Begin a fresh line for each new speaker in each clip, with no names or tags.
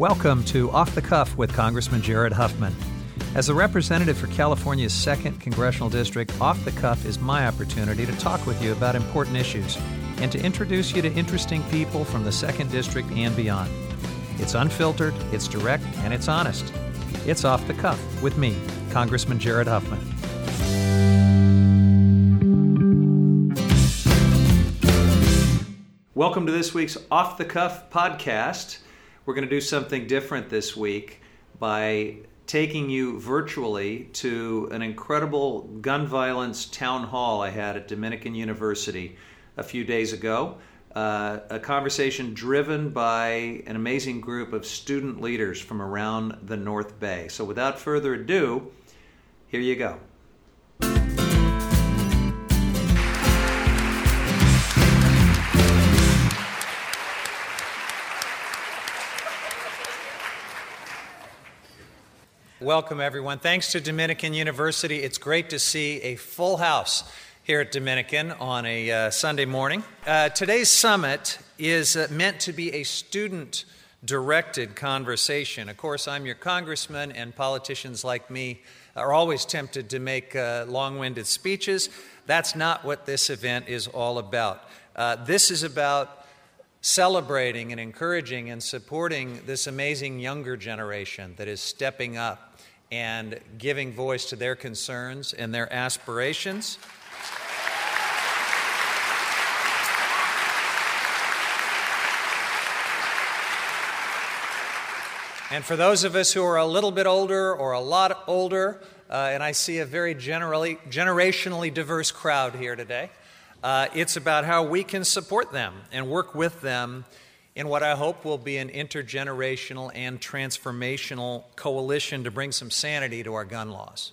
Welcome to Off the Cuff with Congressman Jared Huffman. As a representative for California's 2nd Congressional District, Off the Cuff is my opportunity to talk with you about important issues and to introduce you to interesting people from the 2nd District and beyond. It's unfiltered, it's direct, and it's honest. It's Off the Cuff with me, Congressman Jared Huffman. Welcome to this week's Off the Cuff podcast. We're going to do something different this week by taking you virtually to an incredible gun violence town hall I had at Dominican University a few days ago. Uh, a conversation driven by an amazing group of student leaders from around the North Bay. So, without further ado, here you go. Welcome, everyone. Thanks to Dominican University. It's great to see a full house here at Dominican on a uh, Sunday morning. Uh, today's summit is uh, meant to be a student directed conversation. Of course, I'm your congressman, and politicians like me are always tempted to make uh, long winded speeches. That's not what this event is all about. Uh, this is about celebrating and encouraging and supporting this amazing younger generation that is stepping up and giving voice to their concerns and their aspirations. And for those of us who are a little bit older or a lot older, uh, and I see a very generally, generationally diverse crowd here today, uh, it's about how we can support them and work with them in what I hope will be an intergenerational and transformational coalition to bring some sanity to our gun laws.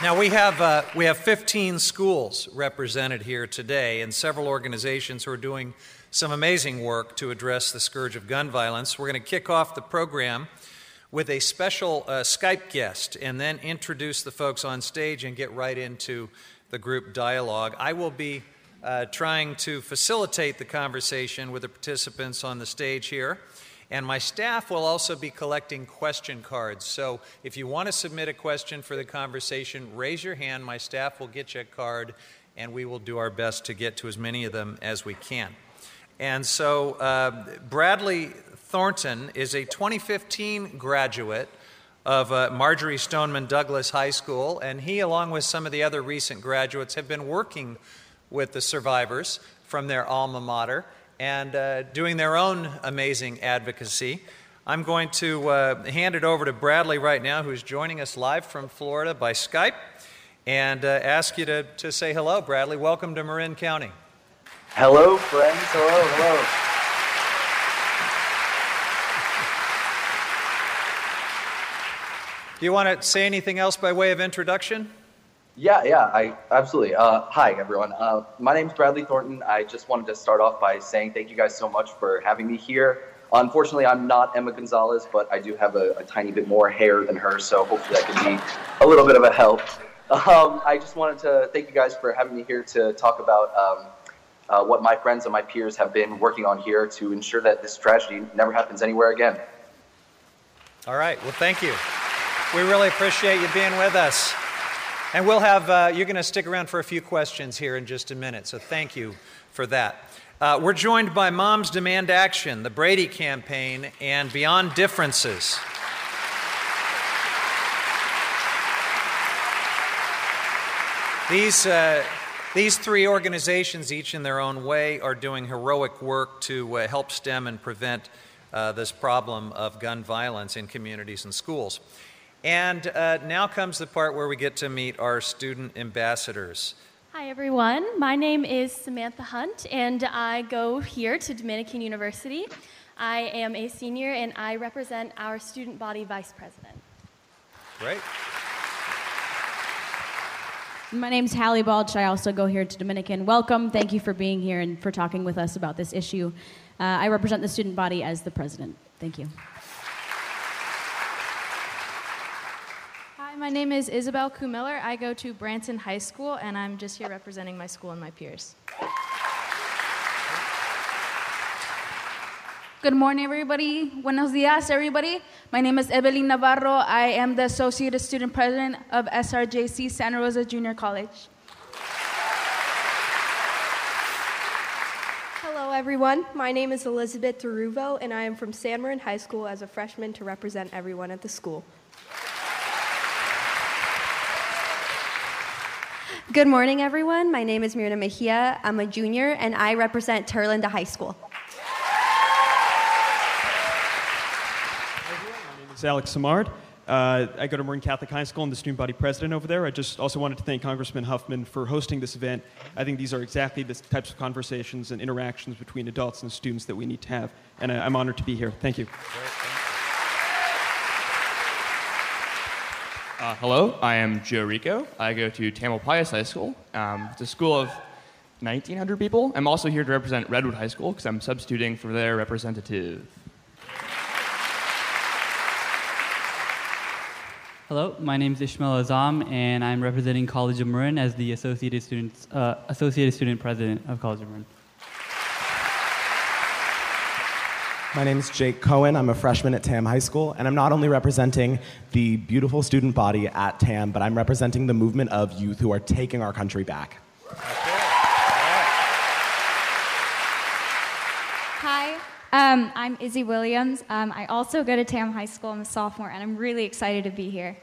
Now, we have, uh, we have 15 schools represented here today and several organizations who are doing some amazing work to address the scourge of gun violence. We're going to kick off the program with a special uh, Skype guest and then introduce the folks on stage and get right into the group dialogue. I will be uh, trying to facilitate the conversation with the participants on the stage here. And my staff will also be collecting question cards. So if you want to submit a question for the conversation, raise your hand. My staff will get you a card, and we will do our best to get to as many of them as we can. And so, uh, Bradley Thornton is a 2015 graduate of uh, Marjory Stoneman Douglas High School, and he, along with some of the other recent graduates, have been working with the survivors from their alma mater and uh, doing their own amazing advocacy. I'm going to uh, hand it over to Bradley right now, who's joining us live from Florida by Skype, and uh, ask you to, to say hello, Bradley. Welcome to Marin County.
Hello, friends. Hello, hello.
Do you want to say anything else by way of introduction?
Yeah, yeah, I absolutely. Uh, hi, everyone. Uh, my name is Bradley Thornton. I just wanted to start off by saying thank you guys so much for having me here. Unfortunately, I'm not Emma Gonzalez, but I do have a, a tiny bit more hair than her, so hopefully that can be a little bit of a help. Um, I just wanted to thank you guys for having me here to talk about um, uh, what my friends and my peers have been working on here to ensure that this tragedy never happens anywhere again.
All right. Well, thank you. We really appreciate you being with us. And we'll have, uh, you're going to stick around for a few questions here in just a minute, so thank you for that. Uh, we're joined by Moms Demand Action, the Brady Campaign, and Beyond Differences. These, uh, these three organizations, each in their own way, are doing heroic work to uh, help stem and prevent uh, this problem of gun violence in communities and schools. And uh, now comes the part where we get to meet our student ambassadors.
Hi, everyone. My name is Samantha Hunt, and I go here to Dominican University. I am a senior, and I represent our student body vice president.
Great.
My name is Hallie Balch. I also go here to Dominican. Welcome. Thank you for being here and for talking with us about this issue. Uh, I represent the student body as the president. Thank you.
Hi,
My name is Isabel Kumiller. I go to Branson High School, and I'm just here representing my school and my peers.
Good morning, everybody. Buenos dias, everybody. My name is Evelyn Navarro. I am the Associate Student President of SRJC Santa Rosa Junior College.
Hello, everyone. My name is Elizabeth Deruvo, and I am from San Marin High School as a freshman to represent everyone at the school.
Good morning, everyone. My name is Mirna Mejia. I'm a junior, and I represent Terra Linda High School.
Is Alex Samard. Uh, I go to Marin Catholic High School. I'm the student body president over there. I just also wanted to thank Congressman Huffman for hosting this event. I think these are exactly the types of conversations and interactions between adults and students that we need to have, and I, I'm honored to be here. Thank you.
Uh, hello, I am Joe Rico. I go to Tamil Tamalpais High School. Um, it's a school of 1,900 people. I'm also here to represent Redwood High School because I'm substituting for their representative.
Hello, my name is Ishmael Azam, and I'm representing College of Marin as the Associated, Students, uh, Associated Student President of College of Marin.
My name is Jake Cohen. I'm a freshman at TAM High School, and I'm not only representing the beautiful student body at TAM, but I'm representing the movement of youth who are taking our country back.
Hi, um, I'm Izzy Williams. Um, I also go to Tam High School. I'm a sophomore, and I'm really excited to be here.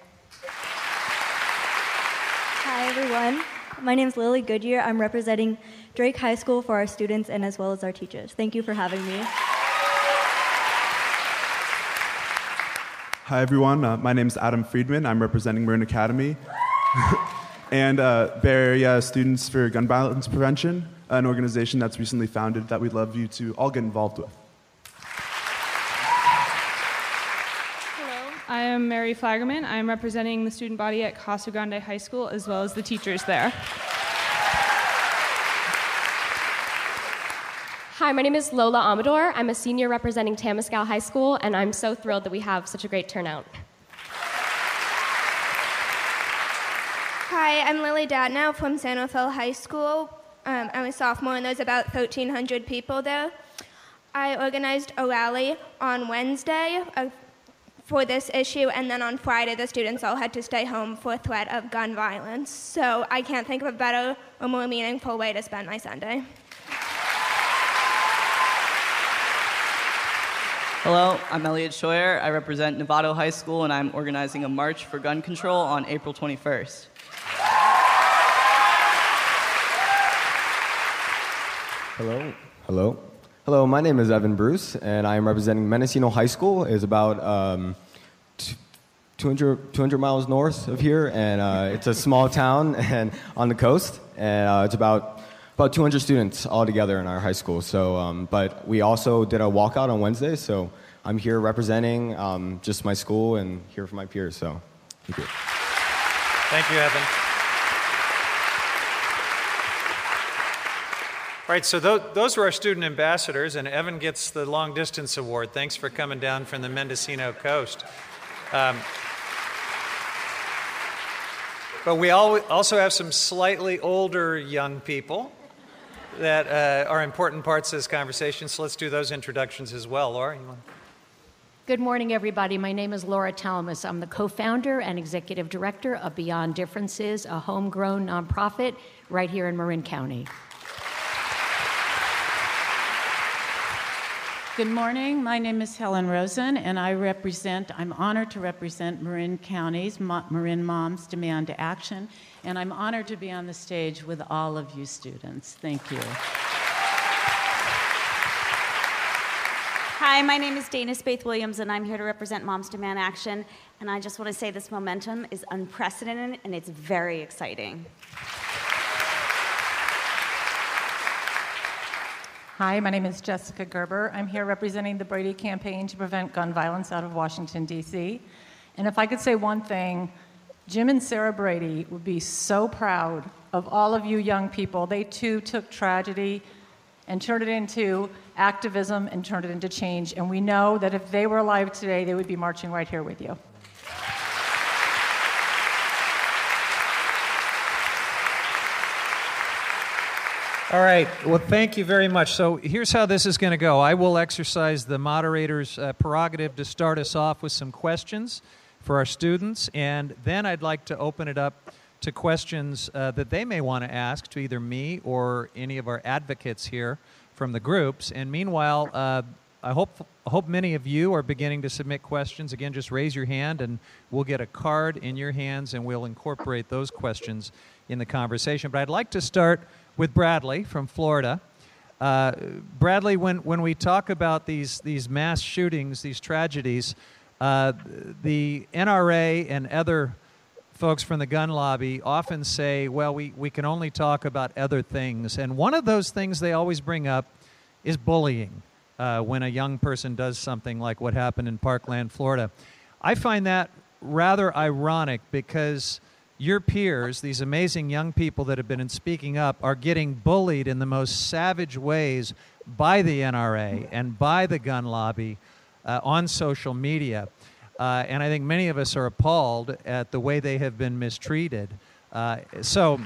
Hi, everyone. My name is Lily Goodyear. I'm representing Drake High School for our students and as well as our teachers. Thank you for having me.
Hi, everyone. Uh, my name is Adam Friedman. I'm representing Marin Academy and uh, Bay Area Students for Gun Violence Prevention, an organization that's recently founded that we'd love you to all get involved with.
I am Mary Flagerman. I'm representing the student body at Casa Grande High School as well as the teachers there.
Hi, my name is Lola Amador. I'm a senior representing Tamiscal High School, and I'm so thrilled that we have such a great turnout.
Hi, I'm Lily Dadnow from San Rafael High School. Um, I'm a sophomore, and there's about 1,300 people there. I organized a rally on Wednesday uh, for this issue, and then on Friday, the students all had to stay home for threat of gun violence. So I can't think of a better or more meaningful way to spend my Sunday.
Hello, I'm Elliot Scheuer. I represent Novato High School, and I'm organizing a march for gun control on April 21st.
Hello. Hello. Hello, my name is Evan Bruce, and I'm representing Mendocino High School. It's about um, t- 200, 200 miles north of here, and uh, it's a small town and on the coast, and uh, it's about about 200 students all together in our high school. So, um, but we also did a walkout on Wednesday, so I'm here representing um, just my school and here for my peers. So, thank you.
Thank you, Evan. All right, so those were our student ambassadors, and Evan gets the long distance award. Thanks for coming down from the Mendocino coast. Um, but we also have some slightly older young people that uh, are important parts of this conversation, so let's do those introductions as well. Laura, you want
Good morning, everybody. My name is Laura Talmus. I'm the co founder and executive director of Beyond Differences, a homegrown nonprofit right here in Marin County.
Good morning. My name is Helen Rosen, and I represent, I'm honored to represent Marin County's Marin Moms Demand Action, and I'm honored to be on the stage with all of you students. Thank you.
Hi, my name is Dana Spaeth Williams, and I'm here to represent Moms Demand Action. And I just want to say this momentum is unprecedented and it's very exciting.
Hi, my name is Jessica Gerber. I'm here representing the Brady campaign to prevent gun violence out of Washington, D.C. And if I could say one thing, Jim and Sarah Brady would be so proud of all of you young people. They too took tragedy and turned it into activism and turned it into change. And we know that if they were alive today, they would be marching right here with you.
All right. Well, thank you very much. So here's how this is going to go. I will exercise the moderator's uh, prerogative to start us off with some questions for our students, and then I'd like to open it up to questions uh, that they may want to ask to either me or any of our advocates here from the groups. And meanwhile, uh, I hope I hope many of you are beginning to submit questions. Again, just raise your hand, and we'll get a card in your hands, and we'll incorporate those questions in the conversation. But I'd like to start with Bradley from Florida. Uh, Bradley, when, when we talk about these, these mass shootings, these tragedies, uh, the NRA and other folks from the gun lobby often say, well, we, we can only talk about other things. And one of those things they always bring up is bullying uh, when a young person does something like what happened in Parkland, Florida. I find that rather ironic because your peers, these amazing young people that have been speaking up, are getting bullied in the most savage ways by the NRA and by the gun lobby uh, on social media. Uh, and I think many of us are appalled at the way they have been mistreated. Uh, so,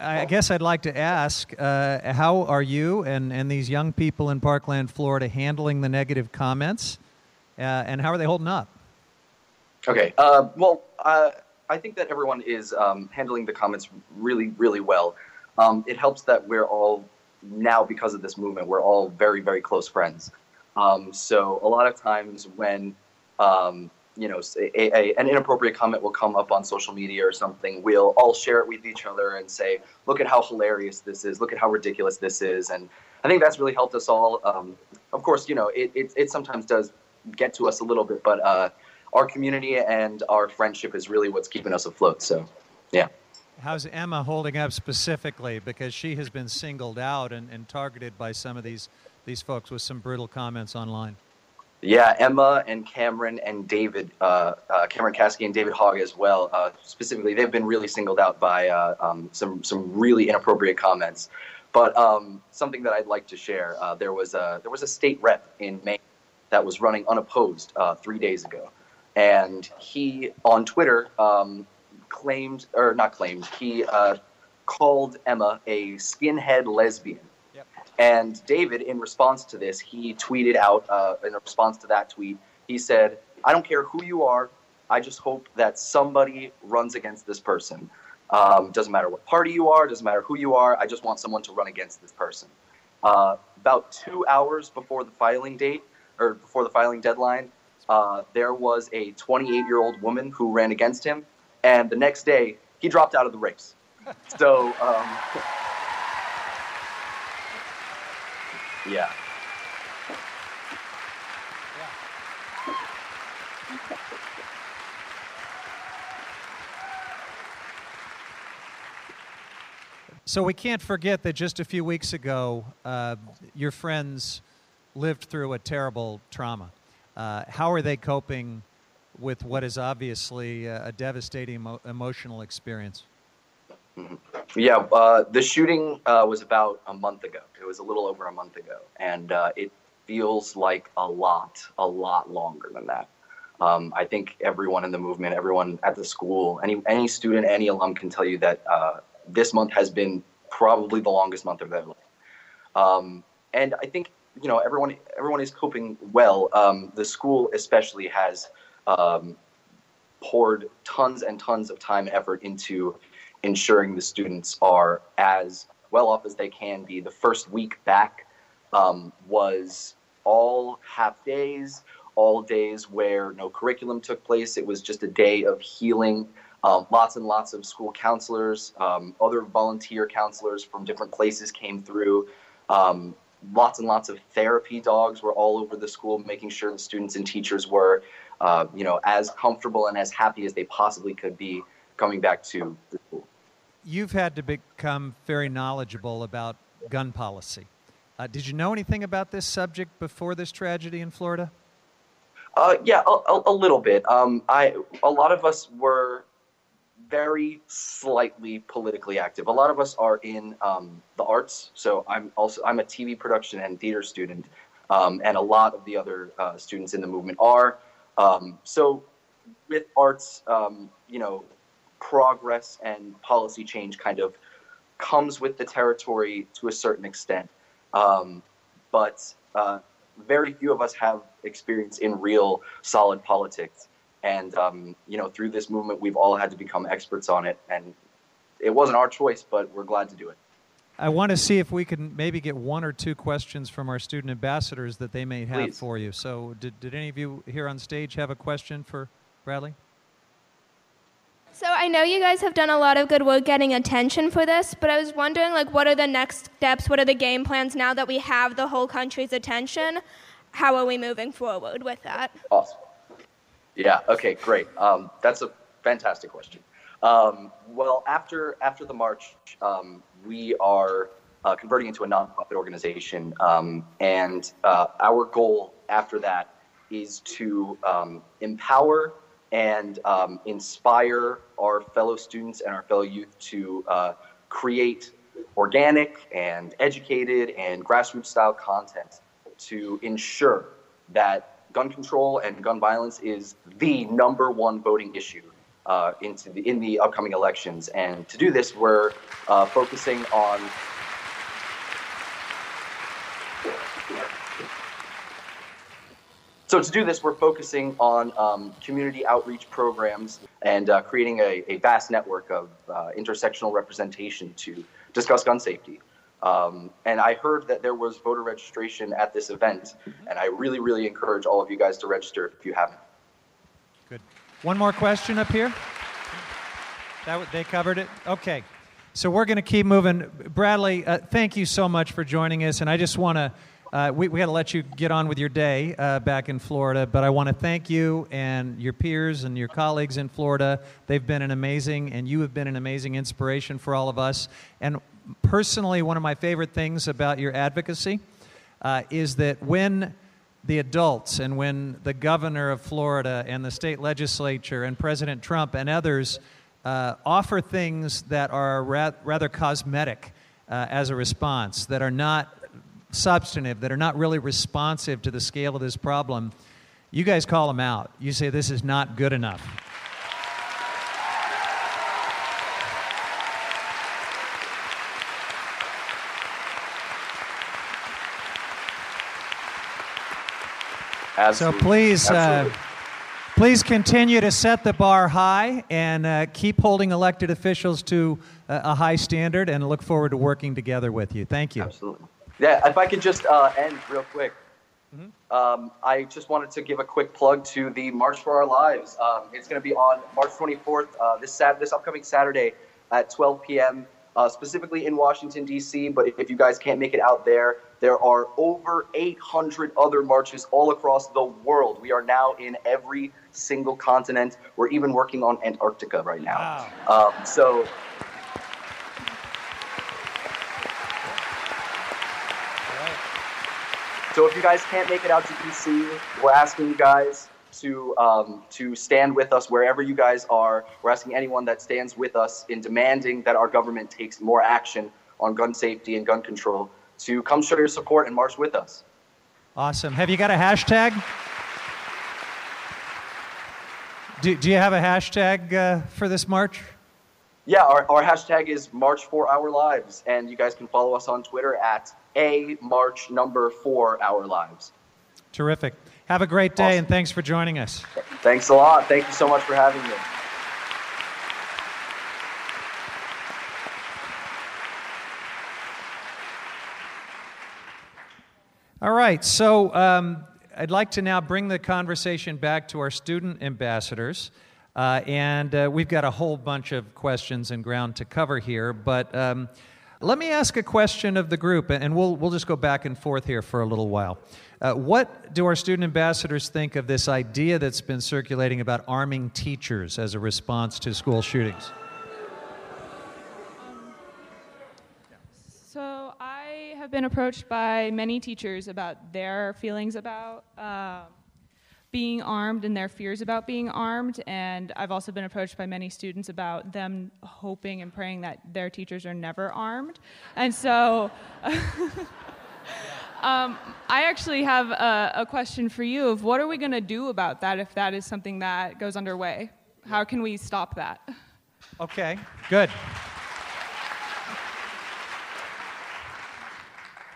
I guess I'd like to ask uh, how are you and, and these young people in Parkland, Florida, handling the negative comments? Uh, and how are they holding up?
Okay. Uh, well, uh, I think that everyone is um, handling the comments really, really well. Um, it helps that we're all now, because of this movement, we're all very, very close friends. Um, so a lot of times when um, you know a, a, an inappropriate comment will come up on social media or something, we'll all share it with each other and say, "Look at how hilarious this is! Look at how ridiculous this is!" And I think that's really helped us all. Um, of course, you know, it, it, it sometimes does get to us a little bit, but uh, our community and our friendship is really what's keeping us afloat. So, yeah.
How's Emma holding up specifically? Because she has been singled out and, and targeted by some of these these folks with some brutal comments online.
Yeah, Emma and Cameron and David, uh, uh, Cameron Kasky and David Hogg as well. Uh, specifically, they've been really singled out by uh, um, some some really inappropriate comments. But um, something that I'd like to share: uh, there was a there was a state rep in Maine that was running unopposed uh, three days ago. And he, on Twitter, um, claimed, or not claimed, he uh, called Emma a skinhead lesbian. Yep. And David, in response to this, he tweeted out, uh, in response to that tweet, he said, I don't care who you are, I just hope that somebody runs against this person. Um, doesn't matter what party you are, doesn't matter who you are, I just want someone to run against this person. Uh, about two hours before the filing date, or before the filing deadline, uh, there was a 28 year old woman who ran against him, and the next day he dropped out of the race. So, um, yeah.
So we can't forget that just a few weeks ago, uh, your friends lived through a terrible trauma. Uh, how are they coping with what is obviously a, a devastating emo- emotional experience?
Yeah, uh, the shooting uh, was about a month ago. It was a little over a month ago, and uh, it feels like a lot, a lot longer than that. Um, I think everyone in the movement, everyone at the school, any any student, any alum can tell you that uh, this month has been probably the longest month of their life. Um, and I think you know everyone everyone is coping well. Um, the school especially has um, poured tons and tons of time and effort into ensuring the students are as well off as they can be. The first week back um, was all half days, all days where no curriculum took place. It was just a day of healing. Um, lots and lots of school counselors, um, other volunteer counselors from different places came through. Um, lots and lots of therapy dogs were all over the school, making sure the students and teachers were, uh, you know, as comfortable and as happy as they possibly could be coming back to the school.
You've had to become very knowledgeable about gun policy. Uh, did you know anything about this subject before this tragedy in Florida?
Uh, yeah, a, a, little bit. Um, I a lot of us were very slightly politically active. A lot of us are in um, the arts, so I'm also I'm a TV production and theater student, um, and a lot of the other uh, students in the movement are. Um, so with arts, um, you know, progress and policy change kind of comes with the territory to a certain extent. Um, but uh, very few of us have experience in real solid politics. And, um, you know, through this movement, we've all had to become experts on it. And it wasn't our choice, but we're glad to do it.
I want to see if we can maybe get one or two questions from our student ambassadors that they may have
Please.
for you. So, did, did any of you here on stage have a question for Bradley?
So I know you guys have done a lot of good work getting attention for this, but I was wondering like what are the next steps? What are the game plans now that we have the whole country's attention? How are we moving forward with that?
Awesome. Yeah. Okay. Great. Um, that's a fantastic question. Um, well, after after the march, um, we are uh, converting into a nonprofit organization, um, and uh, our goal after that is to um, empower and um, inspire our fellow students and our fellow youth to uh, create organic and educated and grassroots style content to ensure that gun control and gun violence is the number one voting issue uh, into the, in the upcoming elections. And to do this, we're uh, focusing on So to do this, we're focusing on um, community outreach programs and uh, creating a, a, vast network of uh, intersectional representation to discuss gun safety. Um, and I heard that there was voter registration at this event, and I really, really encourage all of you guys to register if you haven't.
Good. One more question up here. That they covered it. Okay. So we're going to keep moving. Bradley, uh, thank you so much for joining us, and I just want to. Uh, we we got to let you get on with your day uh, back in Florida, but I want to thank you and your peers and your colleagues in Florida. They've been an amazing, and you have been an amazing inspiration for all of us. And personally, one of my favorite things about your advocacy uh, is that when the adults and when the governor of Florida and the state legislature and President Trump and others uh, offer things that are ra- rather cosmetic uh, as a response, that are not substantive, that are not really responsive to the scale of this problem, you guys call them out. You say this is not good enough.
Absolutely.
So please, uh, please continue to set the bar high and uh, keep holding elected officials to uh, a high standard. And look forward to working together with you. Thank you.
Absolutely. Yeah, if I could just uh, end real quick. Um, I just wanted to give a quick plug to the March for Our Lives. Um, it's going to be on March 24th, uh, this sat- this upcoming Saturday at 12 p.m. Uh, specifically in Washington D.C. But if, if you guys can't make it out there, there are over 800 other marches all across the world. We are now in every single continent. We're even working on Antarctica right now. Um, so So if you guys can't make it out to DC, we're asking you guys to um, to stand with us wherever you guys are. We're asking anyone that stands with us in demanding that our government takes more action on gun safety and gun control to come show your support and march with us.
Awesome. Have you got a hashtag? Do, do you have a hashtag uh, for this march?
Yeah, our, our hashtag is March for Our Lives, and you guys can follow us on Twitter at a March number for Our Lives.
Terrific. Have a great day, and thanks for joining us.
Thanks a lot. Thank you so much for having me.
All right, so um, I'd like to now bring the conversation back to our student ambassadors. Uh, and uh, we've got a whole bunch of questions and ground to cover here. But um, let me ask a question of the group, and we'll, we'll just go back and forth here for a little while. Uh, what do our student ambassadors think of this idea that's been circulating about arming teachers as a response to school shootings?
So I have been approached by many teachers about their feelings about um, being armed and their fears about being armed. And I've also been approached by many students about them hoping and praying that their teachers are never armed. And so. Um, I actually have a, a question for you of what are we going to do about that if that is something that goes underway? How can we stop that?
Okay, good.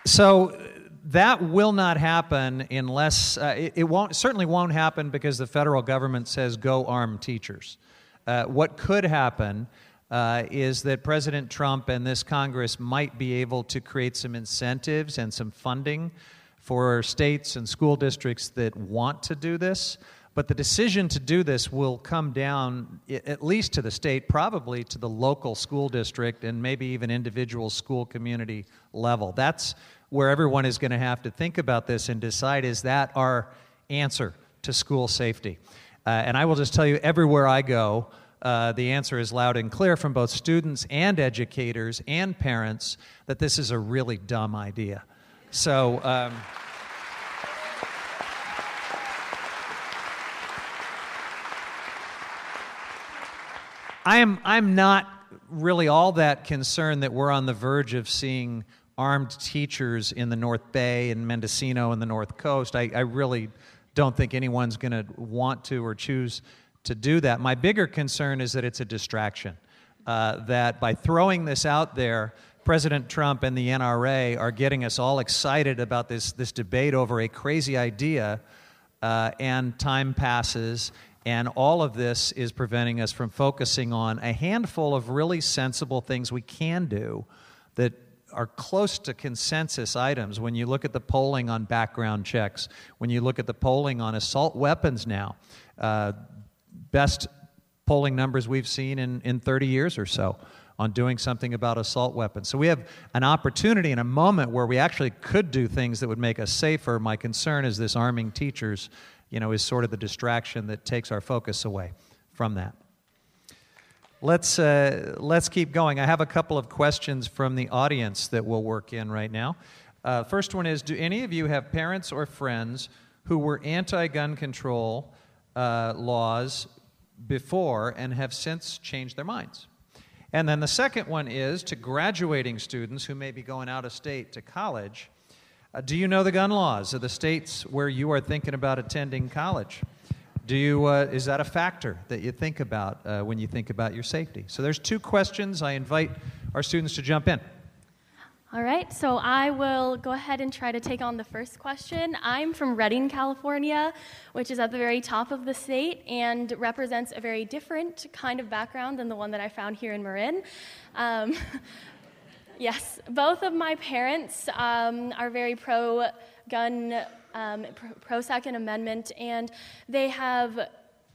So that will not happen unless uh, it, it, won't certainly won't happen because the federal government says go arm teachers. Uh, what could happen uh, is that President Trump and this Congress might be able to create some incentives and some funding for states and school districts that want to do this. But the decision to do this will come down, at least to the state, probably to the local school district, and maybe even individual school community level. That's where everyone is going to have to think about this and decide is that our answer to school safety? Uh, and I will just tell you, everywhere I go, uh, the answer is loud and clear from both students and educators and parents that this is a really dumb idea. So, um, I am, I'm not really all that concerned that we're on the verge of seeing armed teachers in the North Bay and Mendocino and the North Coast. I, I really don't think anyone's going to want to or choose to do that. My bigger concern is that it's a distraction. Uh, that by throwing this out there, President Trump and the NRA are getting us all excited about this, this debate over a crazy idea, uh, and time passes, and all of this is preventing us from focusing on a handful of really sensible things we can do that are close to consensus items when you look at the polling on background checks, when you look at the polling on assault weapons now. Uh, best polling numbers we've seen in, in 30 years or so on doing something about assault weapons. So we have an opportunity and a moment where we actually could do things that would make us safer. My concern is this arming teachers, you know, is sort of the distraction that takes our focus away from that. Let's, uh, let's keep going. I have a couple of questions from the audience that we'll work in right now. Uh, first one is Do any of you have parents or friends who were anti gun control uh, laws before and have since changed their minds. And then the second one is to graduating students who may be going out of state to college. Uh, do you know the gun laws of the states where you are thinking about attending college? Do you, uh, is that a factor that you think about uh, when you think about your safety? So there's two questions. I invite our students to jump in.
All right, so I will go ahead and try to take on the first question. I'm from Redding, California, which is at the very top of the state and represents a very different kind of background than the one that I found here in Marin. Um, yes, both of my parents um, are very pro gun, um, pro Second Amendment, and they have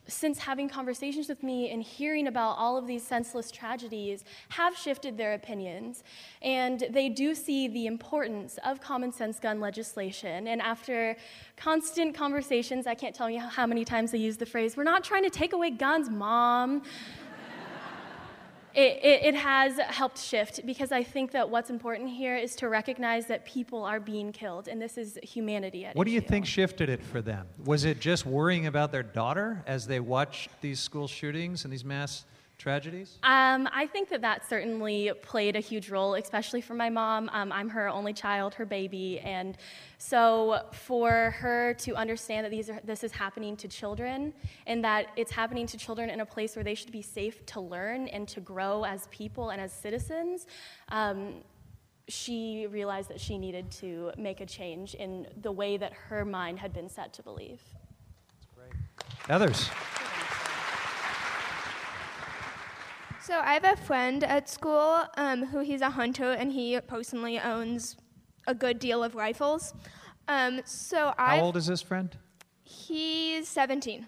since having conversations with me and hearing about all of these senseless tragedies, have shifted their opinions. And they do see the importance of common sense gun legislation. And after constant conversations, I can't tell you how many times they use the phrase, we're not trying to take away guns, mom it, it, it, has helped shift because I think that what's important here is to recognize that people are being killed, and this is humanity.
At What do you
issue.
think shifted it for them? Was it just worrying about their daughter as they watched these school shootings and these mass tragedies?
Um, I think that that certainly played a huge role, especially for my mom. Um, I'm her only child, her baby, and so for her to understand that these are, this is happening to children and that it's happening to children in a place where they should be safe to learn and to grow as people and as citizens. Um, she realized that she needed to make a change in the way that her mind had been set to believe.
That's great. Others?
So I have a friend at school um, who he's a hunter and he personally owns a good deal of rifles. Um, so
I.
How
old is this friend?
He's 17.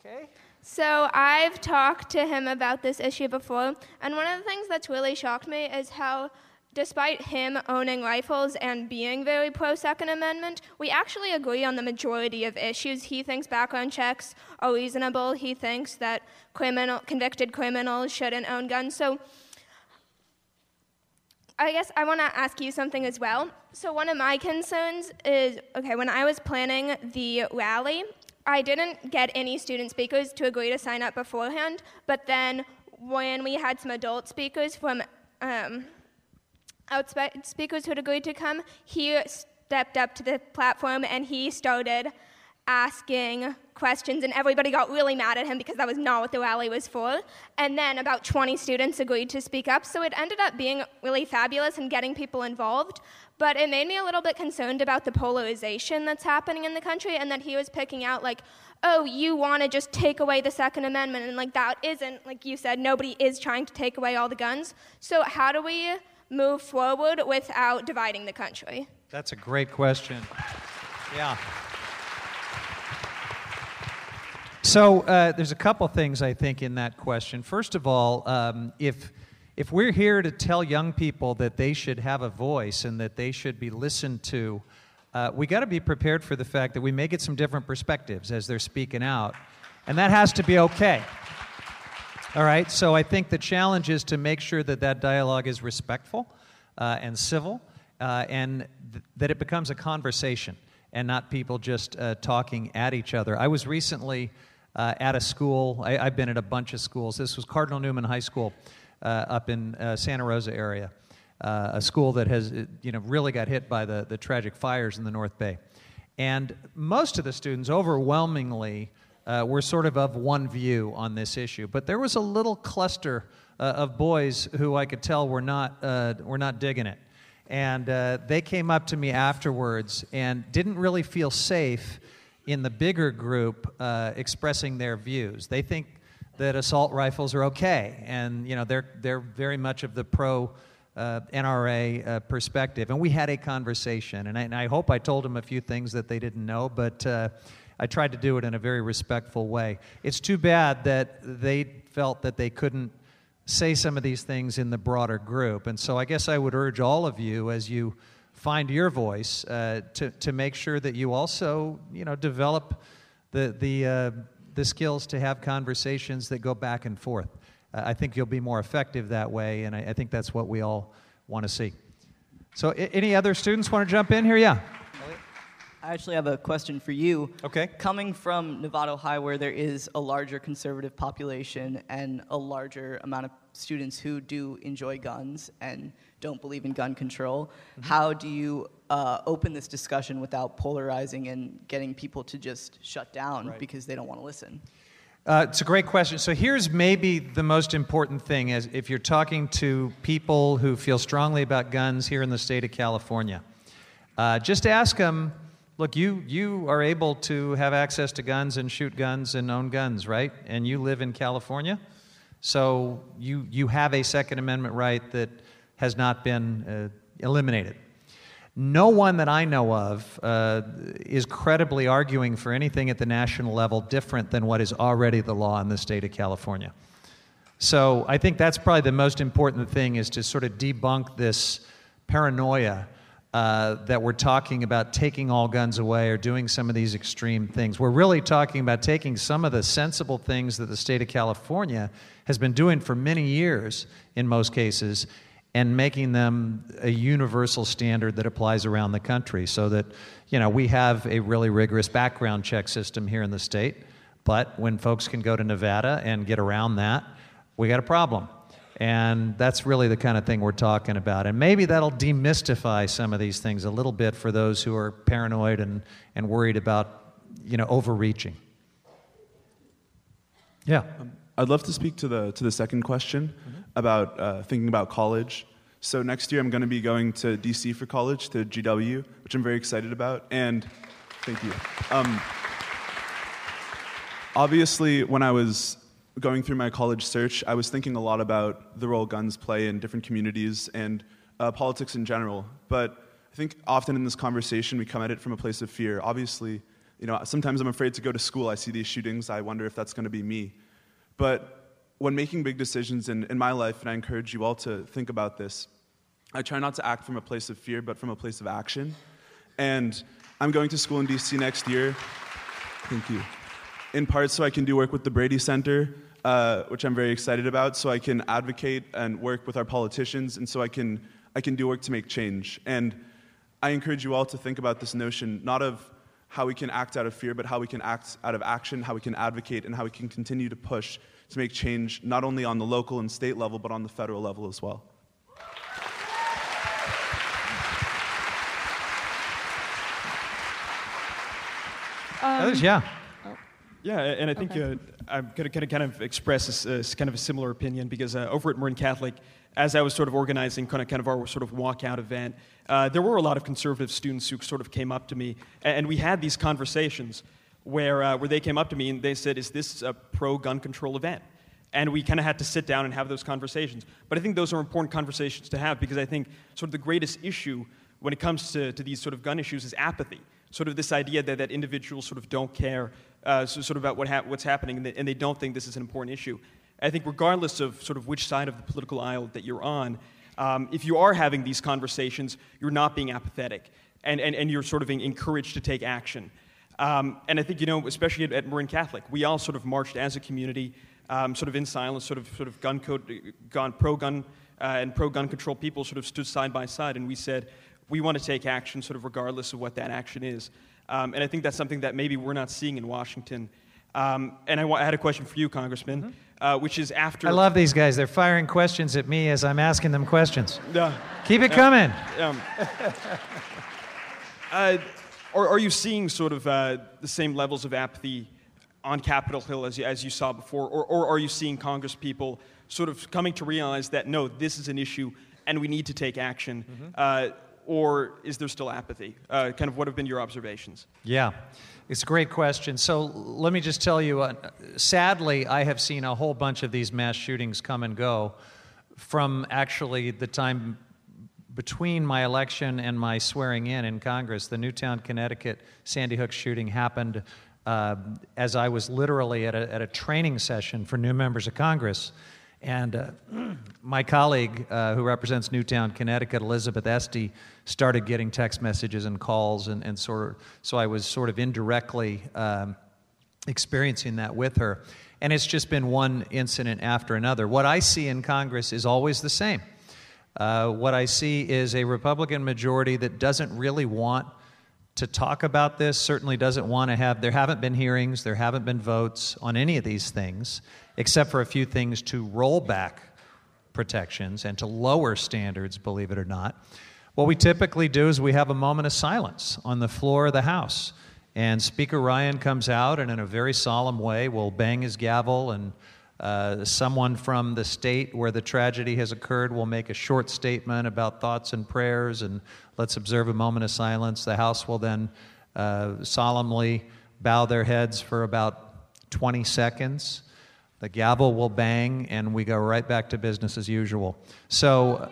Okay.
So I've talked to him about this issue before, and one of the things that's really shocked me is how Despite him owning rifles and being very pro Second Amendment, we actually agree on the majority of issues. He thinks background checks are reasonable. He thinks that criminal, convicted criminals shouldn't own guns. So I guess I want to ask you something as well. So one of my concerns is okay, when I was planning the rally, I didn't get any student speakers to agree to sign up beforehand, but then when we had some adult speakers from um, outside speakers who had agreed to come, he stepped up to the platform and he started asking questions, and everybody got really mad at him because that was not what the rally was for. And then about 20 students agreed to speak up, so it ended up being really fabulous and getting people involved. But it made me a little bit concerned about the polarization that's happening in the country, and that he was picking out, like, oh, you want to just take away the Second Amendment, and like that isn't, like you said, nobody is trying to take away all the guns. So, how do we move forward without dividing the country?
That's a great question. Yeah. So uh, there's a couple things I think in that question. First of all, um, if if we're here to tell young people that they should have a voice and that they should be listened to, uh, we got to be prepared for the fact that we may get some different perspectives as they're speaking out, and that has to be okay. All right. So I think the challenge is to make sure that that dialogue is respectful uh, and civil, uh, and th- that it becomes a conversation and not people just uh, talking at each other. I was recently uh, at a school. I, have been at a bunch of schools. This was Cardinal Newman High School uh, up in uh, Santa Rosa area, uh, a school that has you know really got hit by the, the tragic fires in the North Bay. And most of the students, overwhelmingly, uh, were sort of of one view on this issue. But there was a little cluster uh, of boys who I could tell were not, were not digging it. And they came up to me afterwards and didn't really feel safe in the bigger group uh, expressing their views. They think that assault rifles are okay, and you know they're they're very much of the pro uh, NRA uh, perspective. And we had a conversation, and I, and I, hope I told them a few things that they didn't know, but uh, I tried to do it in a very respectful way. It's too bad that they felt that they couldn't say some of these things in the broader group, and so I guess I would urge all of you as you find your voice uh, to, to make sure that you also you know develop the the uh, the skills to have conversations that go back and forth. Uh, I think you'll be more effective that way, and I, I think that's what we all want to see. So, I- any other students want to jump in here? Yeah.
I actually have a question for you.
Okay.
Coming from Novato High, where there is a larger conservative population and a larger amount of students who do enjoy guns and don't believe in gun control, mm-hmm. how do you uh, open this discussion without polarizing and getting people to just shut down right. because they don't want to listen?
Uh, it's a great question. So here's maybe the most important thing: is if you're talking to people who feel strongly about guns here in the state of California, uh, just ask them look, you, you are able to have access to guns and shoot guns and own guns, right? And you live in California. So you, you have a Second Amendment right that has not been uh, eliminated. No one that I know of uh, is credibly arguing for anything at the national level different than what is already the law in the state of California. So I think that's probably the most important thing is to sort of debunk this paranoia uh, that we're talking about taking all guns away or doing some of these extreme things. We're really talking about taking some of the sensible things that the state of California has been doing for many years, in most cases, and making them a universal standard that applies around the country so that, you know, we have a really rigorous background check system here in the state. But when folks can go to Nevada and get around that, we got a problem. And that's really the kind of thing we're talking about. And maybe that'll demystify some of these things a little bit for those who are paranoid and, and worried about, you know, overreaching. Yeah.
Um, I'd love to speak to the, to the second question mm-hmm. about uh, thinking about college. So next year I'm going to be going to DC for college, to GW, which I'm very excited about. And thank you. Um, obviously, when I was going through my college search, I was thinking a lot about the role guns play in different communities and uh, politics in general. But I think often in this conversation, we come at it from a place of fear. Obviously, you know, sometimes I'm afraid to go to school. I see these shootings. I wonder if that's going to be me. But when making big decisions in, in my life, and I encourage you all to think about this, I try not to act from a place of fear, but from a place of action. And I'm going to school in DC next year. Thank you. In part so I can do work with the Brady Center uh, which I'm very excited about, so I can advocate and work with our politicians, and so I can, I can do work to make change. And I encourage you all to think about this notion not of how we can act out of fear, but how we can act out of action, how we can advocate, and how we can continue to push to make change not only on the local and state level, but on the federal level as well.
Others, Oh, yeah.
Yeah, and I think
Okay.
uh, I'm going to kind of express a a, s- kind of a similar opinion because uh, over at Marin Catholic, as I was sort of organizing kind of, kind of our sort of walkout event, uh, there were a lot of conservative students who sort of came up to me, and we had these conversations where, uh, where they came up to me and they said, Is this a pro gun control event? And we kind of had to sit down and have those conversations. But I think those are important conversations to have because I think sort of the greatest issue when it comes to, to these sort of gun issues is apathy. Sort of this idea that, that individuals sort of don't care uh, so, sort of about what what's happening and they, and they don't think this is an important issue. I think regardless of sort of which side of the political aisle that you're on, um, if you are having these conversations, you're not being apathetic and, and, and you're sort of en- encouraged to take action. Um, and I think, you know, especially at, at Marin Catholic, we all sort of marched as a community, um, sort of in silence, sort of, sort of gun code, gun, pro-gun uh, and pro-gun control people sort of stood side by side, and we said, we want to take action sort of regardless of what that action is. Um, and I think that's something that maybe we're not seeing in Washington. Um, and I, wa- I had a question for you, Congressman, uh, which is after...
I love these guys. They're firing questions at me as I'm asking them questions.
Yeah.
Keep it
Yeah.
coming.
Um, uh, are, are you seeing sort of uh, the same levels of apathy on Capitol Hill as you, as you saw before? Or, or are you seeing Congress people sort of coming to realize that, no, this is an issue and we need to take action? Uh, or is there still apathy? Uh, kind of what have been your observations?
Yeah, it's a great question. So let me just tell you uh, sadly, I have seen a whole bunch of these mass shootings come and go from actually the time between my election and my swearing in in Congress. The Newtown, Connecticut Sandy Hook shooting happened uh, as I was literally at a, at a training session for new members of Congress. And uh, my colleague uh, who represents Newtown, Connecticut, Elizabeth Esty, started getting text messages and calls, and, and sort of, so I was sort of indirectly um, experiencing that with her. And it's just been one incident after another. What I see in Congress is always the same. Uh, what I see is a Republican majority that doesn't really want to talk about this, certainly doesn't want to have, there haven't been hearings, there haven't been votes on any of these things, except for a few things to roll back protections and to lower standards, believe it or not. What we typically do is we have a moment of silence on the floor of the House. And Speaker Ryan comes out and, in a very solemn way, will bang his gavel, and uh, someone from the state where the tragedy has occurred will make a short statement about thoughts and prayers, and let's observe a moment of silence. The House will then uh, solemnly bow their heads for about 20 seconds. The gavel will bang, and we go right back to business as usual. So.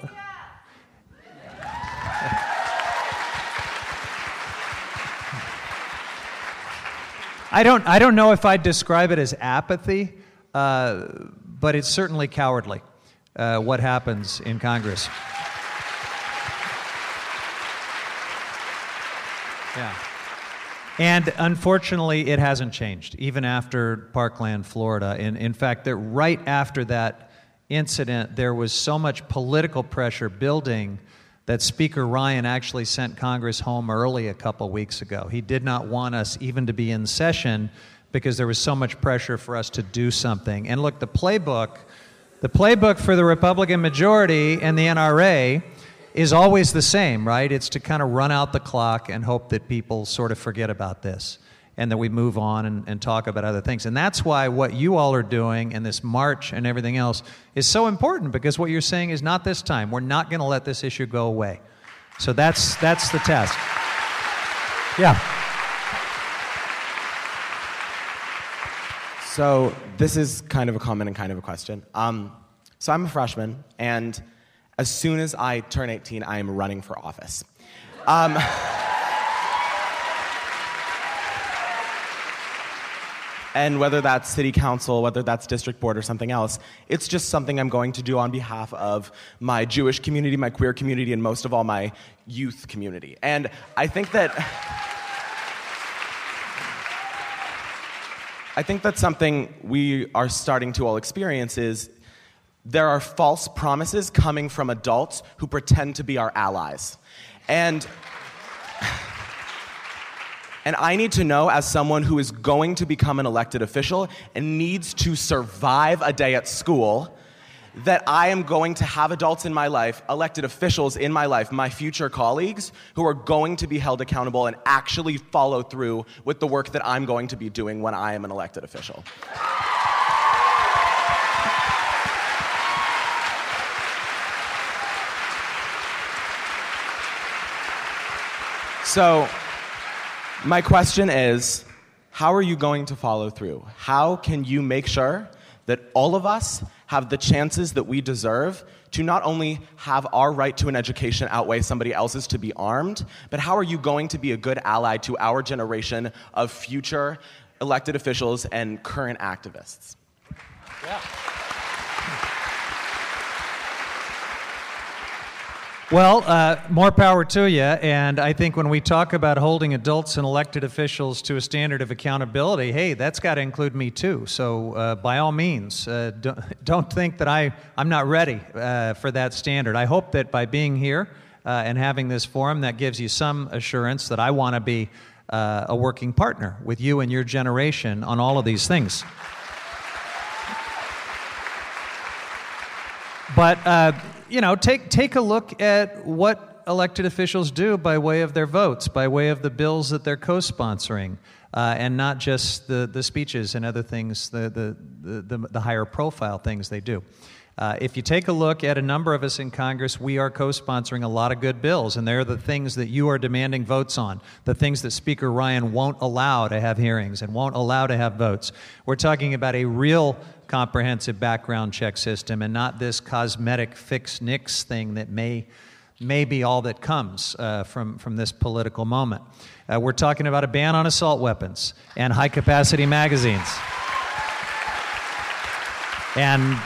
I don't, I don't know if I'd describe it as apathy, uh, but it's certainly cowardly uh, what happens in Congress. Yeah. And unfortunately, it hasn't changed, even after Parkland, Florida. In, in fact, that right after that incident, there was so much political pressure building that Speaker Ryan actually sent Congress home early a couple weeks ago. He did not want us even to be in session because there was so much pressure for us to do something. And look, the playbook, the playbook for the Republican majority and the NRA is always the same, right? It's to kind of run out the clock and hope that people sort of forget about this and that we move on and, and talk about other things. And that's why what you all are doing and this march and everything else is so important because what you're saying is not this time. We're not going to let this issue go away. So that's, that's the test. Yeah.
So this is kind of a comment and kind of a question. Um, so I'm a freshman, and as soon as I turn 18, I am running for office. Um, and whether that's city council, whether that's district board or something else, it's just something I'm going to do on behalf of my Jewish community, my queer community, and most of all, my youth community. And I think that. I think that's something we are starting to all experience is there are false promises coming from adults who pretend to be our allies. And and I need to know as someone who is going to become an elected official and needs to survive a day at school that I am going to have adults in my life, elected officials in my life, my future colleagues, who are going to be held accountable and actually follow through with the work that I'm going to be doing when I am an elected official. So, my question is how are you going to follow through? How can you make sure that all of us have the chances that we deserve to not only have our right to an education outweigh somebody else's to be armed, but how are you going to be a good ally to our generation of future elected officials and current activists?
Yeah. Well, uh, more power to you. And I think when we talk about holding adults and elected officials to a standard of accountability, hey, that's got to include me too. So uh, by all means, uh, don't, don't, think that I, I'm not ready uh, for that standard. I hope that by being here uh, and having this forum, that gives you some assurance that I want to be uh, a working partner with you and your generation on all of these things. But you know, take, take a look at what elected officials do by way of their votes, by way of the bills that they're co sponsoring, uh, and not just the, the speeches and other things, the, the, the, the higher profile things they do. Uh, if you take a look at a number of us in Congress, we are co sponsoring a lot of good bills, and they're the things that you are demanding votes on, the things that Speaker Ryan won't allow to have hearings and won't allow to have votes. We're talking about a real comprehensive background check system and not this cosmetic Fix NICS thing that may, may be all that comes uh, from, from this political moment. Uh, we're talking about a ban on assault weapons and high capacity magazines. And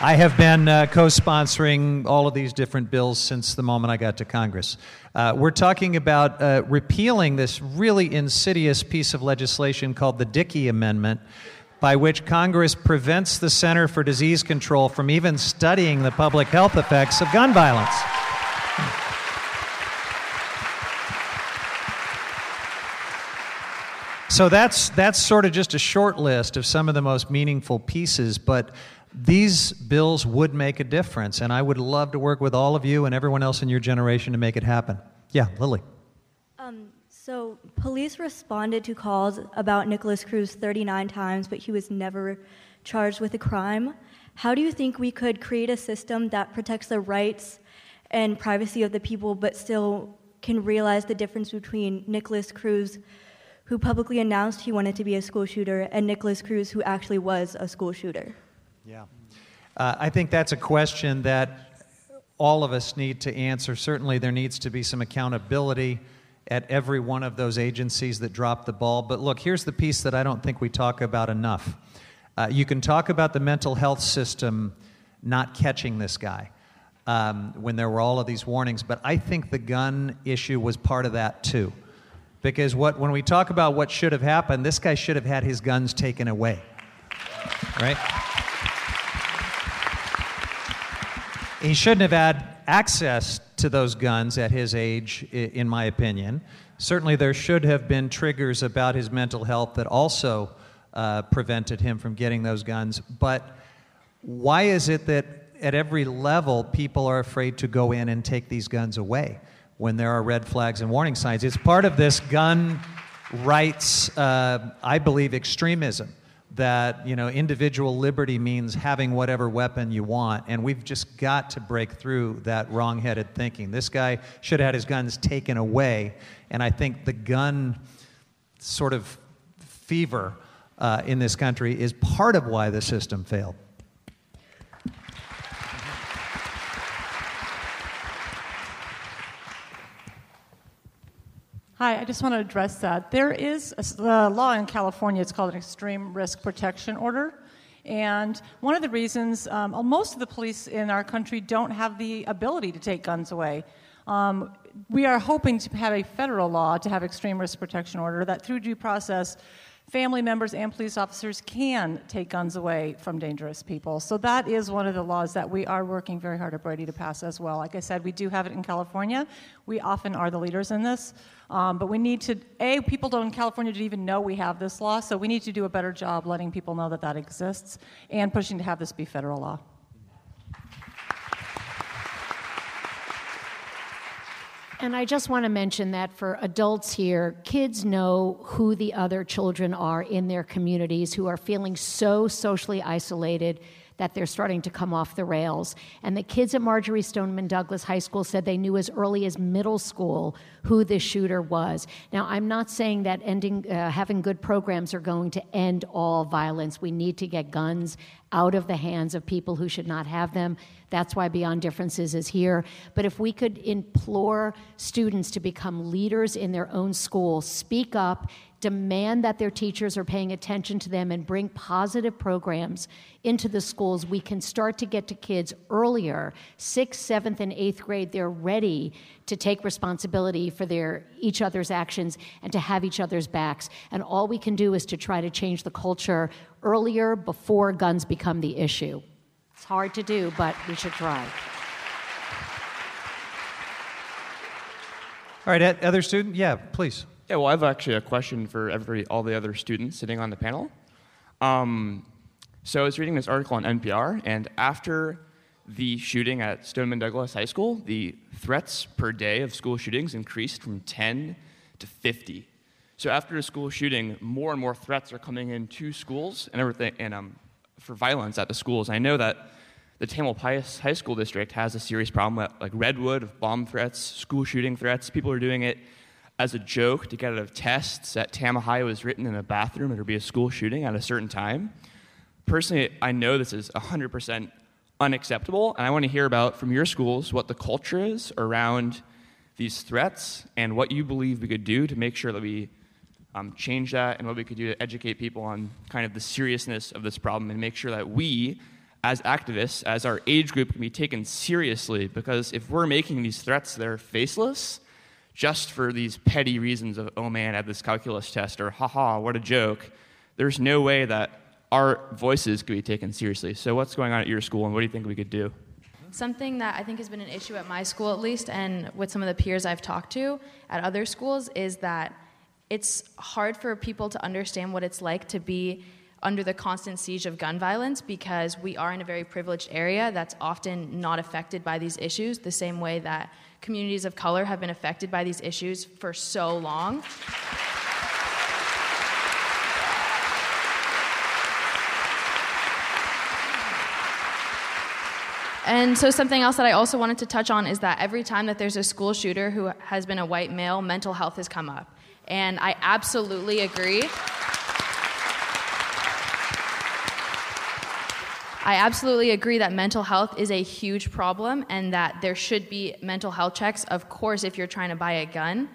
I have been uh, co sponsoring all of these different bills since the moment I got to Congress. Uh, we're talking about uh, repealing this really insidious piece of legislation called the Dickey Amendment, by which Congress prevents the Center for Disease Control from even studying the public health effects of gun violence. So that's, that's sort of just a short list of some of the most meaningful pieces, but these bills would make a difference, and I would love to work with all of you and everyone else in your generation to make it happen. Yeah, Lily.
Um, so, police responded to calls about Nikolas Cruz 39 times, but he was never charged with a crime. How do you think we could create a system that protects the rights and privacy of the people, but still can realize the difference between Nikolas Cruz, who publicly announced he wanted to be a school shooter, and Nikolas Cruz, who actually was a school shooter?
Yeah. Uh, I think that's a question that all of us need to answer. Certainly, there needs to be some accountability at every one of those agencies that dropped the ball. But look, here's the piece that I don't think we talk about enough. Uh, you can talk about the mental health system not catching this guy um, when there were all of these warnings, but I think the gun issue was part of that too. Because what, when we talk about what should have happened, this guy should have had his guns taken away. Right? He shouldn't have had access to those guns at his age, in my opinion. Certainly, there should have been triggers about his mental health that also uh, prevented him from getting those guns. But why is it that at every level people are afraid to go in and take these guns away when there are red flags and warning signs? It's part of this gun rights, uh, I believe, extremism that you know individual liberty means having whatever weapon you want and we've just got to break through that wrong-headed thinking. This guy should have had his guns taken away and i think the gun sort of fever uh, in this country is part of why the system failed
Hi, I just want to address that. There is a law in California, it's called an extreme risk protection order. And one of the reasons, um, most of the police in our country don't have the ability to take guns away. Um, we are hoping to have a federal law to have extreme risk protection order that through due process family members and police officers can take guns away from dangerous people. So that is one of the laws that we are working very hard at Brady to pass as well. Like I said, we do have it in California. We often are the leaders in this. Um, but we need to, A, people don't in California don't even know we have this law, so we need to do a better job letting people know that that exists and pushing to have this be federal law.
And I just want to mention that for adults here, kids know who the other children are in their communities who are feeling so socially isolated that they're starting to come off the rails. And the kids at Marjory Stoneman Douglas High School said they knew as early as middle school who the shooter was. Now, I'm not saying that ending, uh, having good programs are going to end all violence. We need to get guns out of the hands of people who should not have them. That's why Beyond Differences is here. But if we could implore students to become leaders in their own school, speak up, demand that their teachers are paying attention to them, and bring positive programs into the schools, we can start to get to kids earlier, sixth, seventh, and eighth grade. They're ready to take responsibility for their each other's actions and to have each other's backs. And all we can do is to try to change the culture earlier before guns become the issue. It's hard to do, but we should try.
All right, other student? Yeah, please.
Yeah, well, I have actually a question for every all the other students sitting on the panel. Um, so I was reading this article on NPR, and after the shooting at Stoneman Douglas High School, the threats per day of school shootings increased from 10 to 50. So after a school shooting, more and more threats are coming in to schools and everything, and um, for violence at the schools. I know that the Tamalpais High School District has a serious problem, at, like Redwood, of bomb threats, school shooting threats. People are doing it as a joke to get out of tests that Tama High was written in a bathroom. there'd be a school shooting at a certain time. Personally, I know this is 100% unacceptable, and I want to hear about from your schools what the culture is around these threats and what you believe we could do to make sure that we um, change that and what we could do to educate people on kind of the seriousness of this problem and make sure that we, as activists, as our age group, can be taken seriously. Because if we're making these threats that are faceless, just for these petty reasons of, oh man, I had this calculus test, or haha, what a joke, there's no way that our voices could be taken seriously. So, what's going on at your school, and what do you think we could do?
Something that I think has been an issue at my school, at least, and with some of the peers I've talked to at other schools, is that it's hard for people to understand what it's like to be under the constant siege of gun violence because we are in a very privileged area that's often not affected by these issues the same way that communities of color have been affected by these issues for so long. And so, something else that I also wanted to touch on is that every time that there's a school shooter who has been a white male, mental health has come up. And I absolutely agree. I absolutely agree that mental health is a huge problem and that there should be mental health checks, of course, if you're trying to buy a gun.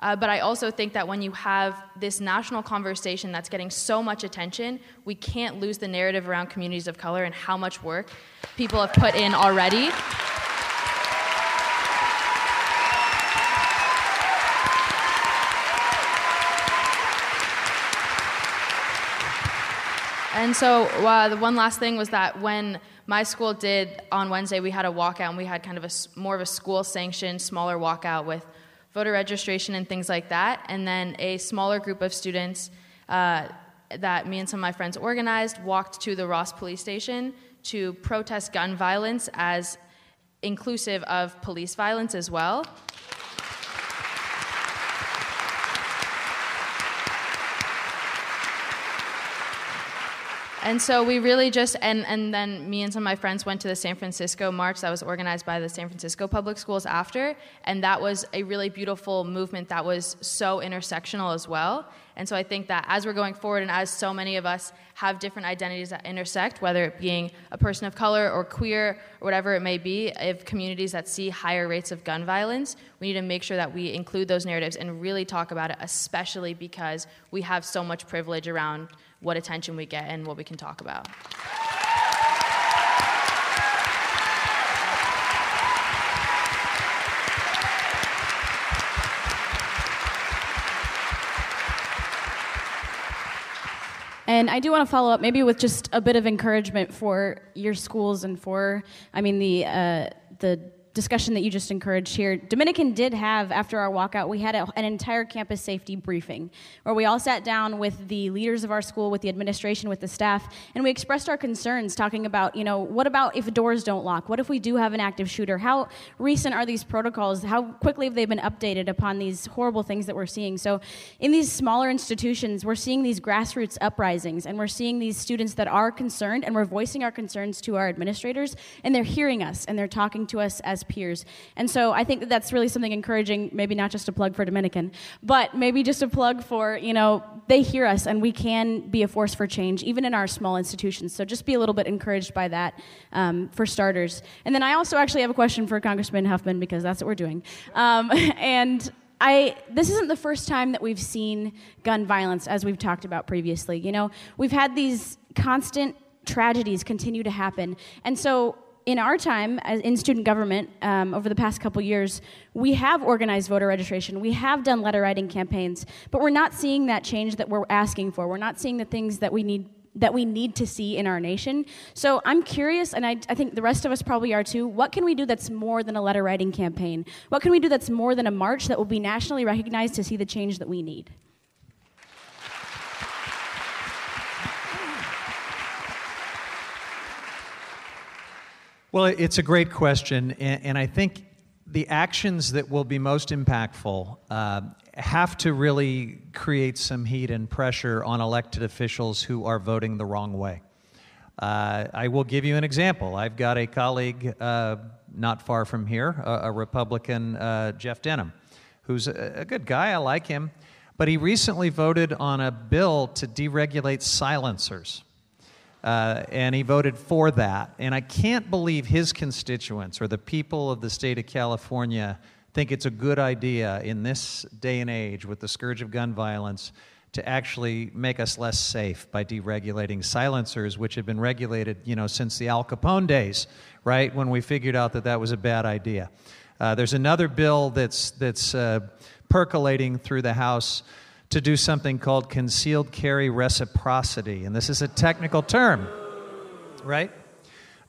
Uh, but I also think that when you have this national conversation that's getting so much attention, we can't lose the narrative around communities of color and how much work people have put in already. And so uh, the one last thing was that when my school did on Wednesday, we had a walkout and we had kind of a more of a school sanctioned, smaller walkout with voter registration and things like that. And then a smaller group of students uh, that me and some of my friends organized walked to the Ross police station to protest gun violence as inclusive of police violence as well. And so we really just, and, and then me and some of my friends went to the San Francisco March that was organized by the San Francisco Public Schools after. And that was a really beautiful movement that was so intersectional as well. And so I think that as we're going forward, and as so many of us have different identities that intersect, whether it being a person of color or queer or whatever it may be, if communities that see higher rates of gun violence, we need to make sure that we include those narratives and really talk about it, especially because we have so much privilege around what attention we get and what we can talk about.
And I do want to follow up maybe with just a bit of encouragement for your schools and for, I mean, the, uh, the discussion that you just encouraged here. Dominican did have, after our walkout, we had a, an entire campus safety briefing where we all sat down with the leaders of our school, with the administration, with the staff, and we expressed our concerns, talking about, you know, what about if doors don't lock? What if we do have an active shooter? How recent are these protocols? How quickly have they been updated upon these horrible things that we're seeing? So, in these smaller institutions, we're seeing these grassroots uprisings, and we're seeing these students that are concerned, and we're voicing our concerns to our administrators, and they're hearing us, and they're talking to us as peers. And so I think that that's really something encouraging, maybe not just a plug for Dominican, but maybe just a plug for, you know, they hear us and we can be a force for change, even in our small institutions. So just be a little bit encouraged by that um, for starters. And then I also actually have a question for Congressman Huffman because that's what we're doing. Um, and I, this isn't the first time that we've seen gun violence, as we've talked about previously. You know, we've had these constant tragedies continue to happen. And so in our time in student government um, over the past couple years, we have organized voter registration. We have done letter writing campaigns, but we're not seeing that change that we're asking for. We're not seeing the things that we need that we need to see in our nation. So I'm curious, and I, I, think the rest of us probably are too. What can we do that's more than a letter writing campaign? What can we do that's more than a march that will be nationally recognized to see the change that we need?
Well, it's a great question, and, and I think the actions that will be most impactful uh, have to really create some heat and pressure on elected officials who are voting the wrong way. Uh, I will give you an example. I've got a colleague uh, not far from here, a, a Republican, uh, Jeff Denham, who's a, a good guy. I like him. But he recently voted on a bill to deregulate silencers. Uh, and he voted for that. And I can't believe his constituents or the people of the state of California think it's a good idea in this day and age with the scourge of gun violence to actually make us less safe by deregulating silencers, which have been regulated, you know, since the Al Capone days, right? When we figured out that that was a bad idea. Uh, there's another bill that's that's uh, percolating through the House to do something called concealed carry reciprocity. And this is a technical term, right?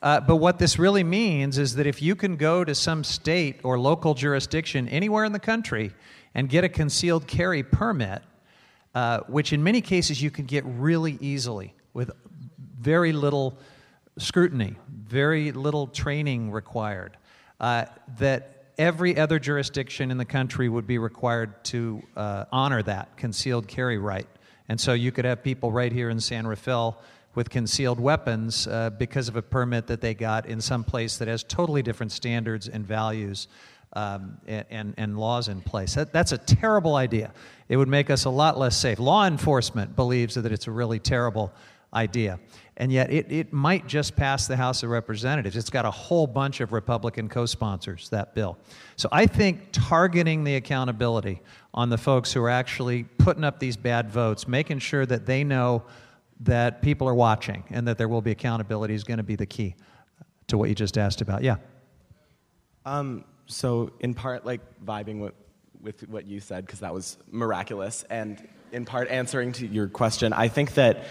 Uh, but what this really means is that if you can go to some state or local jurisdiction anywhere in the country and get a concealed carry permit, uh, which in many cases you can get really easily with very little scrutiny, very little training required, uh, that every other jurisdiction in the country would be required to uh, honor that concealed carry right. And so you could have people right here in San Rafael with concealed weapons uh, because of a permit that they got in some place that has totally different standards and values um, and, and, laws in place. That, that's a terrible idea. It would make us a lot less safe. Law enforcement believes that it's a really terrible idea and yet it, it might just pass the House of Representatives. It's got a whole bunch of Republican co sponsors, that bill. So I think targeting the accountability on the folks who are actually putting up these bad votes, making sure that they know that people are watching and that there will be accountability is going to be the key to what you just asked about. Yeah.
Um, so, in part, like vibing with, with what you said, because that was miraculous, and in part answering to your question, I think that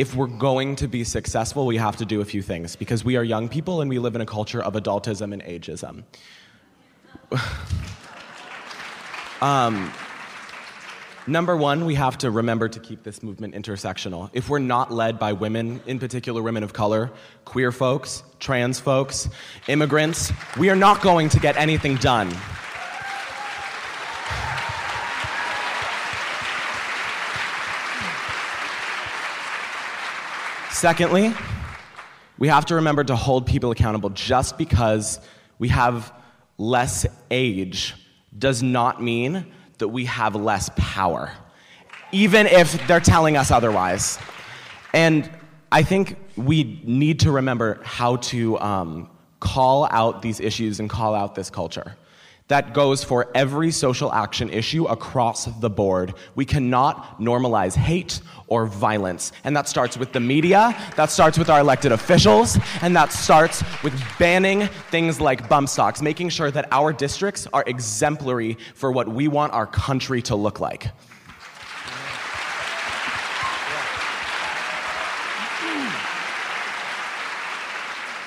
if we're going to be successful, we have to do a few things because we are young people and we live in a culture of adultism and ageism. um, number one, we have to remember to keep this movement intersectional. If we're not led by women, in particular women of color, queer folks, trans folks, immigrants, we are not going to get anything done. Secondly, we have to remember to hold people accountable. Just because we have less age does not mean that we have less power, even if they're telling us otherwise. And I think we need to remember how to um, call out these issues and call out this culture that goes for every social action issue across the board. We cannot normalize hate or violence. And that starts with the media, that starts with our elected officials, and that starts with banning things like bump stocks, making sure that our districts are exemplary for what we want our country to look like.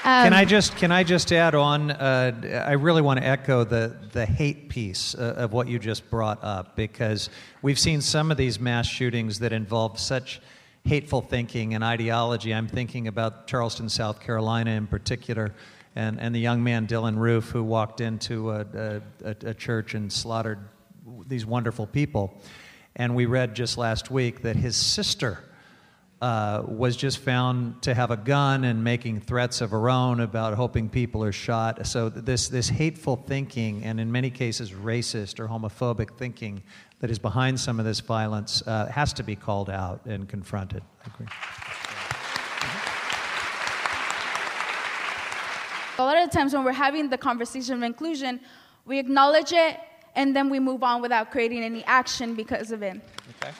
Can I just can I just add on? Uh, I really want to echo the the hate piece uh, of what you just brought up because we've seen some of these mass shootings that involve such hateful thinking and ideology. I'm thinking about Charleston, South Carolina, in particular, and and the young man Dylann Roof who walked into a, a, a church and slaughtered these wonderful people. And we read just last week that his sister uh, was just found to have a gun and making threats of her own about hoping people are shot. So this this hateful thinking and in many cases racist or homophobic thinking that is behind some of this violence uh, has to be called out and confronted. I agree.
A lot of times when we're having the conversation of inclusion, we acknowledge it and then we move on without creating any action because of it.
Okay.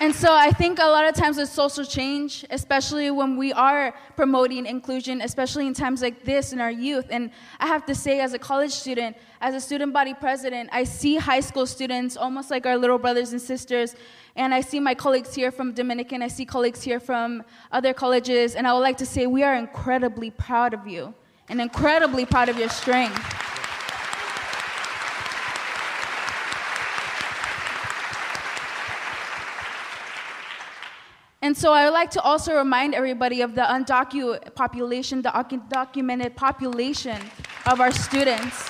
And so I think a lot of times with social change, especially when we are promoting inclusion, especially in times like this in our youth, and I have to say, as a college student, as a student body president, I see high school students almost like our little brothers and sisters, and I see my colleagues here from Dominican, I see colleagues here from other colleges, and I would like to say we are incredibly proud of you and incredibly proud of your strength. And so I would like to also remind everybody of the undocumented population, the undocumented population of our students.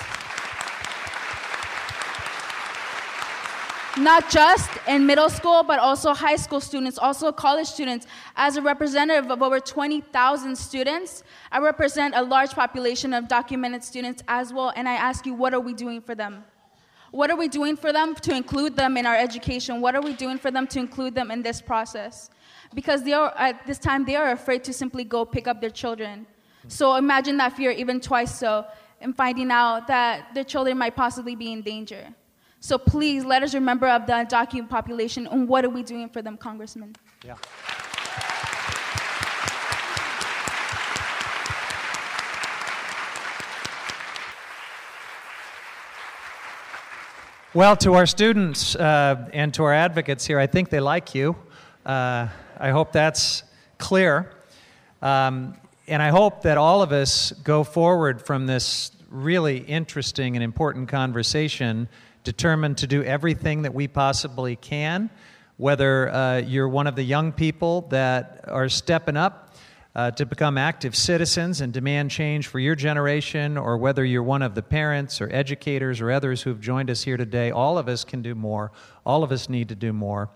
Not just in middle school, but also high school students, also college students. As a representative of over 20,000 students, I represent a large population of documented students as well, and I ask you, what are we doing for them? What are we doing for them to include them in our education? What are we doing for them to include them in this process? Because they are at this time they are afraid to simply go pick up their children. So imagine that fear even twice so in finding out that their children might possibly be in danger. So please let us remember of the undocumented population and what are we doing for them, Congressman?
Yeah. Well, to our students uh, and to our advocates here, I think they like you. Uh, I hope that's clear. Um, and I hope that all of us go forward from this really interesting and important conversation determined to do everything that we possibly can, whether uh, you're one of the young people that are stepping up uh, to become active citizens and demand change for your generation, or whether you're one of the parents or educators or others who've joined us here today, all of us can do more. All of us need to do more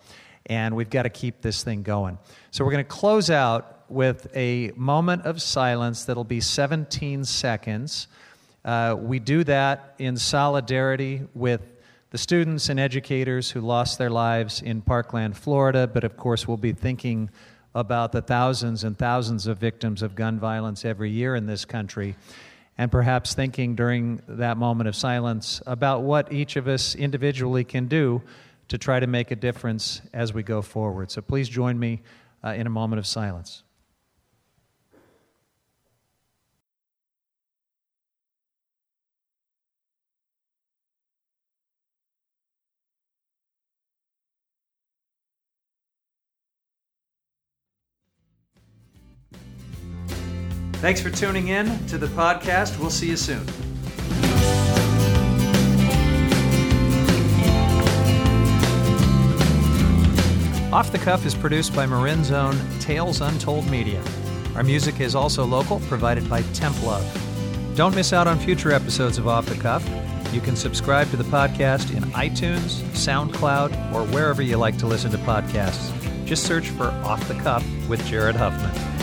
and we've got to keep this thing going. So we're going to close out with a moment of silence that'll be 17 seconds. Uh, we do that in solidarity with the students and educators who lost their lives in Parkland, Florida, but of course, we'll be thinking about the thousands and thousands of victims of gun violence every year in this country. And perhaps thinking during that moment of silence about what each of us individually can do to try to make a difference as we go forward. So please join me uh, in a moment of silence. Thanks for tuning in to the podcast. We'll see you soon. Off the Cuff is produced by Marin's own Tales Untold Media. Our music is also local, provided by Temp Love. Don't miss out on future episodes of Off the Cuff. You can subscribe to the podcast in iTunes, SoundCloud, or wherever you like to listen to podcasts. Just search for Off the Cuff with Jared Huffman.